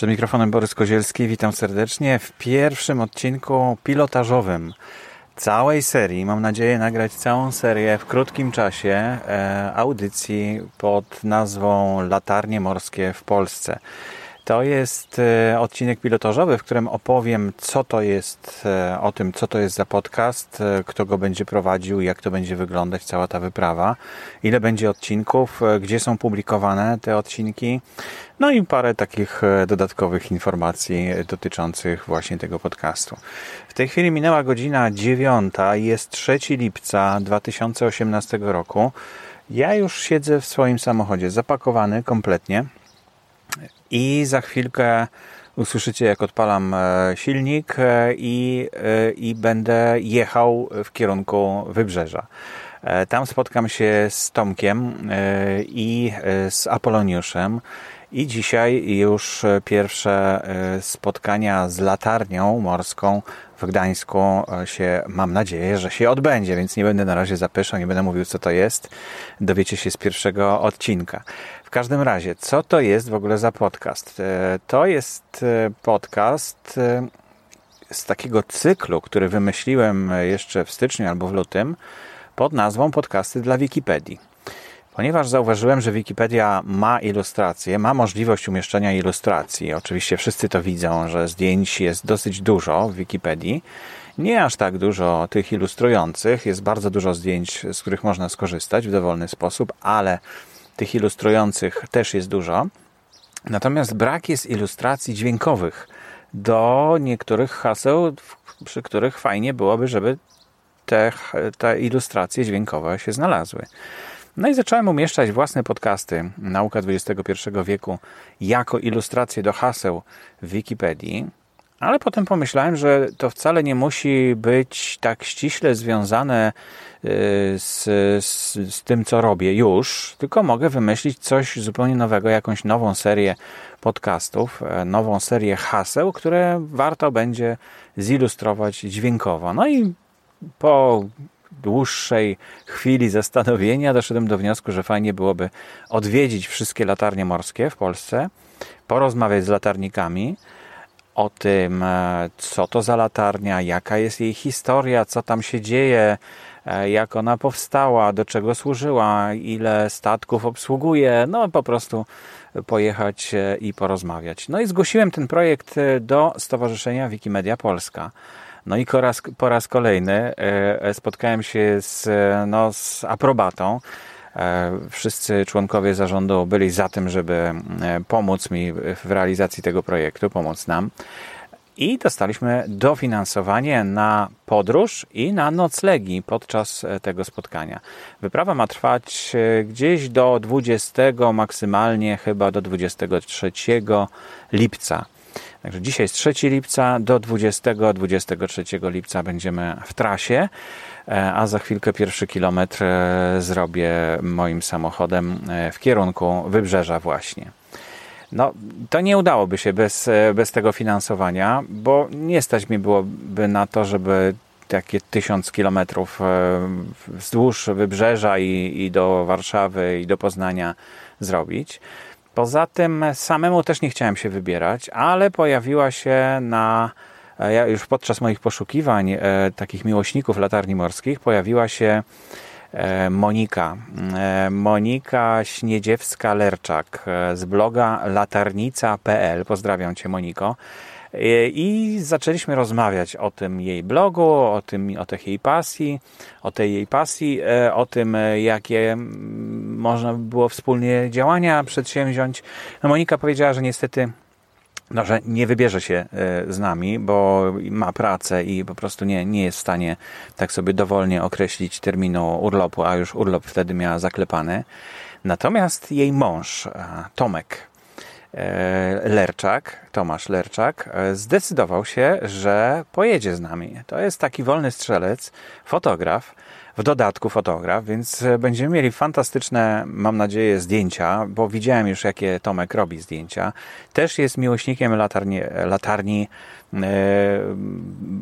Przed mikrofonem Borys Kozielski, witam serdecznie w pierwszym odcinku pilotażowym całej serii. Mam nadzieję nagrać całą serię w krótkim czasie e, audycji pod nazwą Latarnie Morskie w Polsce. To jest e, odcinek pilotażowy, w którym opowiem, co to jest, e, o tym, co to jest za podcast, e, kto go będzie prowadził, jak to będzie wyglądać, cała ta wyprawa, ile będzie odcinków, gdzie są publikowane te odcinki, no i parę takich dodatkowych informacji dotyczących właśnie tego podcastu. W tej chwili minęła godzina dziewiąta, jest 3 lipca 2018 roku. Ja już siedzę w swoim samochodzie, zapakowany kompletnie i za chwilkę usłyszycie, jak odpalam e, silnik e, i, e, i będę jechał w kierunku wybrzeża. Tam spotkam się z Tomkiem i z Apoloniuszem. I dzisiaj już pierwsze spotkania z latarnią morską w Gdańsku się, mam nadzieję, że się odbędzie, więc nie będę na razie zapyszał, nie będę mówił, co to jest. Dowiecie się z pierwszego odcinka. W każdym razie, co to jest w ogóle za podcast? E, to jest e, podcast e, z takiego cyklu, który wymyśliłem jeszcze w styczniu albo w lutym pod nazwą Podcasty dla Wikipedii. Ponieważ zauważyłem, że Wikipedia ma ilustracje, ma możliwość umieszczenia ilustracji. Oczywiście wszyscy to widzą, że zdjęć jest dosyć dużo w Wikipedii. Nie aż tak dużo tych ilustrujących, jest bardzo dużo zdjęć, z których można skorzystać w dowolny sposób, ale tych ilustrujących też jest dużo. Natomiast brak jest ilustracji dźwiękowych do niektórych haseł, przy których fajnie byłoby, żeby te, te ilustracje dźwiękowe się znalazły. No i zacząłem umieszczać własne podcasty Nauka XXI wieku jako ilustracje do haseł w Wikipedii. Ale potem pomyślałem, że to wcale nie musi być tak ściśle związane y, z, z, z, tym, co robię już, tylko mogę wymyślić coś zupełnie nowego, jakąś nową serię podcastów, e, nową serię haseł, które warto będzie zilustrować dźwiękowo. No i po dłuższej chwili zastanowienia doszedłem do wniosku, że fajnie byłoby odwiedzić wszystkie latarnie morskie w Polsce, porozmawiać z latarnikami, o tym, e, co to za latarnia, jaka jest jej historia, co tam się dzieje, e, jak ona powstała, do czego służyła, ile statków obsługuje, no po prostu pojechać e, i porozmawiać. No i zgłosiłem ten projekt do Stowarzyszenia Wikimedia Polska. No i po raz, po raz kolejny spotkałem się z, no, z aprobatą E, wszyscy członkowie zarządu byli za tym, żeby e, pomóc mi w realizacji tego projektu, pomóc nam. I dostaliśmy dofinansowanie na podróż i na noclegi podczas e, tego spotkania. Wyprawa ma trwać gdzieś do 20, maksymalnie chyba do 23 lipca. Także dzisiaj jest 3 lipca, do 20-23 lipca będziemy w trasie. E, a za chwilkę pierwszy kilometr e, zrobię moim samochodem e, w kierunku wybrzeża właśnie. No, to nie udałoby się bez, bez tego finansowania, bo nie stać mi byłoby na to, żeby takie tysiąc kilometrów wzdłuż wybrzeża i, i do Warszawy i do Poznania zrobić. Poza tym samemu też nie chciałem się wybierać, ale pojawiła się na E, ja już podczas moich poszukiwań e, takich miłośników latarni morskich pojawiła się e, Monika. Monika Śniedziewska-Lerczak z bloga latarnica.pl. Pozdrawiam Cię Moniko. I zaczęliśmy rozmawiać o tym jej blogu, o, tym, o tej jej pasji, o tej jej pasji, o tym, jakie można było wspólnie działania przedsięwziąć. No Monika powiedziała, że niestety no, że nie wybierze się e, z nami, bo ma pracę i po prostu nie, nie jest w stanie tak sobie dowolnie określić terminu urlopu, a już urlop wtedy miała zaklepany. Natomiast jej mąż, e, Tomek e, Lerczak, Tomasz Lerczak, zdecydował się, że pojedzie z nami. To jest taki wolny strzelec, fotograf, w dodatku fotograf, więc e, będziemy mieli fantastyczne, mam nadzieję, zdjęcia, bo widziałem już, jakie Tomek robi zdjęcia. Też jest miłośnikiem latarni, latarni e,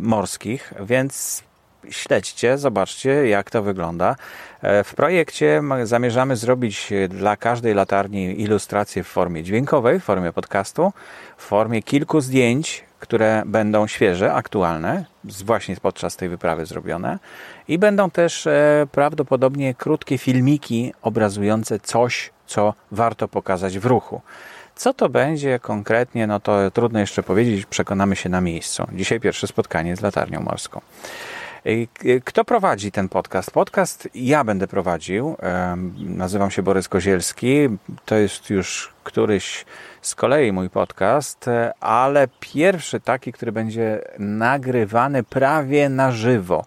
morskich, więc śledźcie, zobaczcie jak to wygląda. E, w projekcie zamierzamy zrobić dla każdej latarni ilustrację w formie dźwiękowej, w formie podcastu, w formie kilku zdjęć, które będą świeże, aktualne, właśnie podczas tej wyprawy zrobione. I będą też e, prawdopodobnie krótkie filmiki obrazujące coś, co warto pokazać w ruchu. Co to będzie konkretnie, no to trudno jeszcze powiedzieć, przekonamy się na miejscu. Dzisiaj pierwsze spotkanie z latarnią morską. Kto prowadzi ten podcast? Podcast ja będę prowadził. Nazywam się Borys Kozielski. To jest już któryś z kolei mój podcast, ale pierwszy taki, który będzie nagrywany prawie na żywo.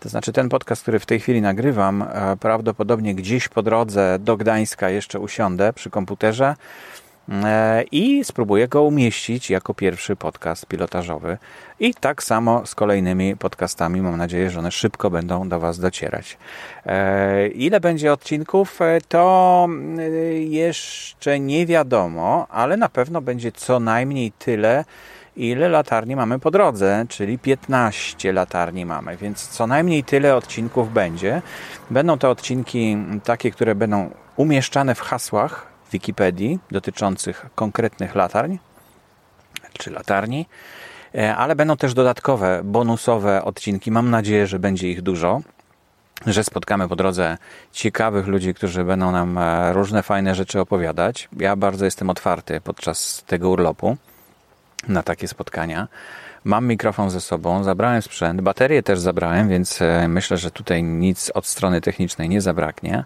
To znaczy ten podcast, który w tej chwili nagrywam, e, prawdopodobnie gdzieś po drodze do Gdańska jeszcze usiądę przy komputerze E, i spróbuję go umieścić jako pierwszy podcast pilotażowy. I tak samo z kolejnymi podcastami. Mam nadzieję, że one szybko będą do Was docierać. E, ile będzie odcinków, e, to jeszcze nie wiadomo, ale na pewno będzie co najmniej tyle, ile latarni mamy po drodze, czyli 15 latarni mamy, więc co najmniej tyle odcinków będzie. Będą to odcinki takie, które będą umieszczane w hasłach Wikipedii dotyczących konkretnych latarń czy latarni, e, ale będą też dodatkowe, bonusowe odcinki. Mam nadzieję, że będzie ich dużo, że spotkamy po drodze ciekawych ludzi, którzy będą nam e, różne fajne rzeczy opowiadać. Ja bardzo jestem otwarty podczas tego urlopu na takie spotkania. Mam mikrofon ze sobą, zabrałem sprzęt, baterię też zabrałem, więc e, myślę, że tutaj nic od strony technicznej nie zabraknie.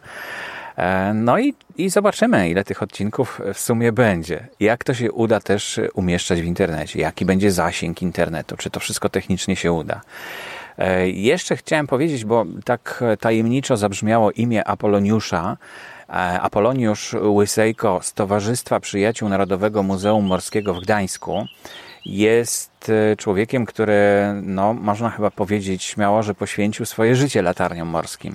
E, no i, i zobaczymy, ile tych odcinków w sumie będzie. Jak to się uda też umieszczać w internecie, jaki będzie zasięg internetu, czy to wszystko technicznie się uda. E, jeszcze chciałem powiedzieć, bo tak tajemniczo zabrzmiało imię Apoloniusza. E, Apoloniusz Łysejko z Towarzystwa Przyjaciół Narodowego Muzeum Morskiego w Gdańsku jest człowiekiem, który, no, można chyba powiedzieć śmiało, że poświęcił swoje życie latarniom morskim.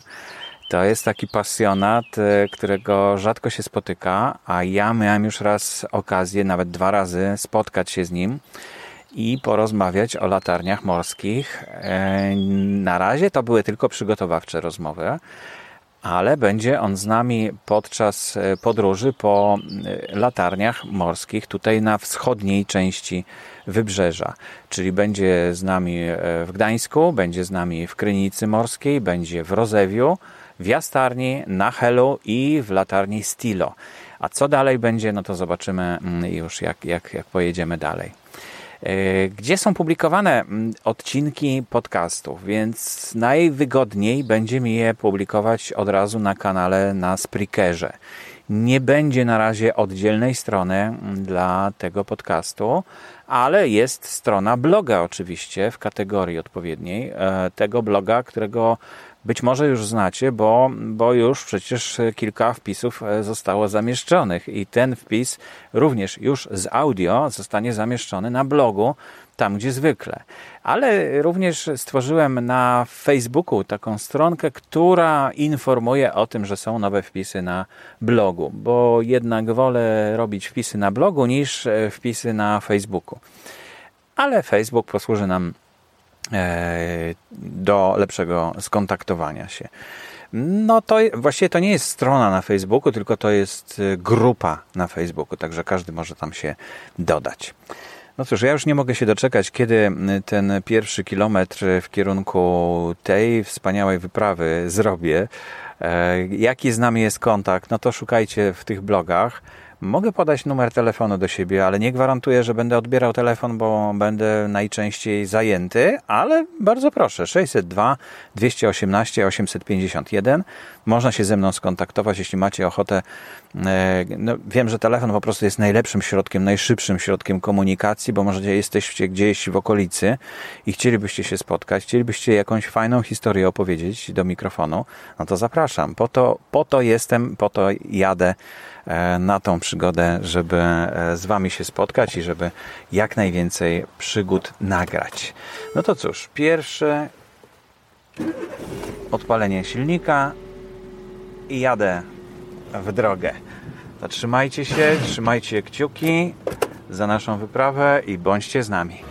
To jest taki pasjonat, e, którego rzadko się spotyka, a ja miałem już raz okazję, nawet dwa razy, spotkać się z nim i porozmawiać o latarniach morskich. E, na razie to były tylko przygotowawcze rozmowy, ale będzie on z nami podczas e, podróży po latarniach morskich tutaj na wschodniej części wybrzeża. Czyli będzie z nami w Gdańsku, będzie z nami w Krynicy Morskiej, będzie w Rozewiu, w Jastarni, na Helu i w latarni Stilo. A co dalej będzie, no to zobaczymy mm, już jak, jak, jak pojedziemy dalej. E, gdzie są publikowane mm, odcinki podcastów, więc najwygodniej będzie mi je publikować od razu na kanale na Spreakerze. Nie będzie na razie oddzielnej strony mm, dla tego podcastu, ale jest strona bloga oczywiście w kategorii odpowiedniej. E, tego bloga, którego być może już znacie, bo, bo już przecież kilka wpisów e, zostało zamieszczonych i ten wpis również już z audio zostanie zamieszczony na blogu, tam gdzie zwykle. Ale również stworzyłem na Facebooku taką stronkę, która informuje o tym, że są nowe wpisy na blogu, bo jednak wolę robić wpisy na blogu niż e, wpisy na Facebooku. Ale Facebook posłuży nam do lepszego skontaktowania się. No to właściwie to nie jest strona na Facebooku, tylko to jest e, grupa na Facebooku, także każdy może tam się dodać. No cóż, ja już nie mogę się doczekać, kiedy ten pierwszy kilometr w kierunku tej wspaniałej wyprawy zrobię. E, jaki z nami jest kontakt? No to szukajcie w tych blogach. Mogę podać numer telefonu do siebie, ale nie gwarantuję, że będę odbierał telefon, bo będę najczęściej zajęty, ale bardzo proszę, 602 218 851. Można się ze mną skontaktować, jeśli macie ochotę. E, no, wiem, że telefon po prostu jest najlepszym środkiem, najszybszym środkiem komunikacji, bo może jesteście gdzieś w okolicy i chcielibyście się spotkać, chcielibyście jakąś fajną historię opowiedzieć do mikrofonu, no to zapraszam. Po to, po to jestem, po to jadę E, na tą przygodę, żeby e, z Wami się spotkać i żeby jak najwięcej przygód nagrać. No to cóż, pierwsze odpalenie silnika i jadę w drogę. Zatrzymajcie się, trzymajcie kciuki za naszą wyprawę i bądźcie z nami.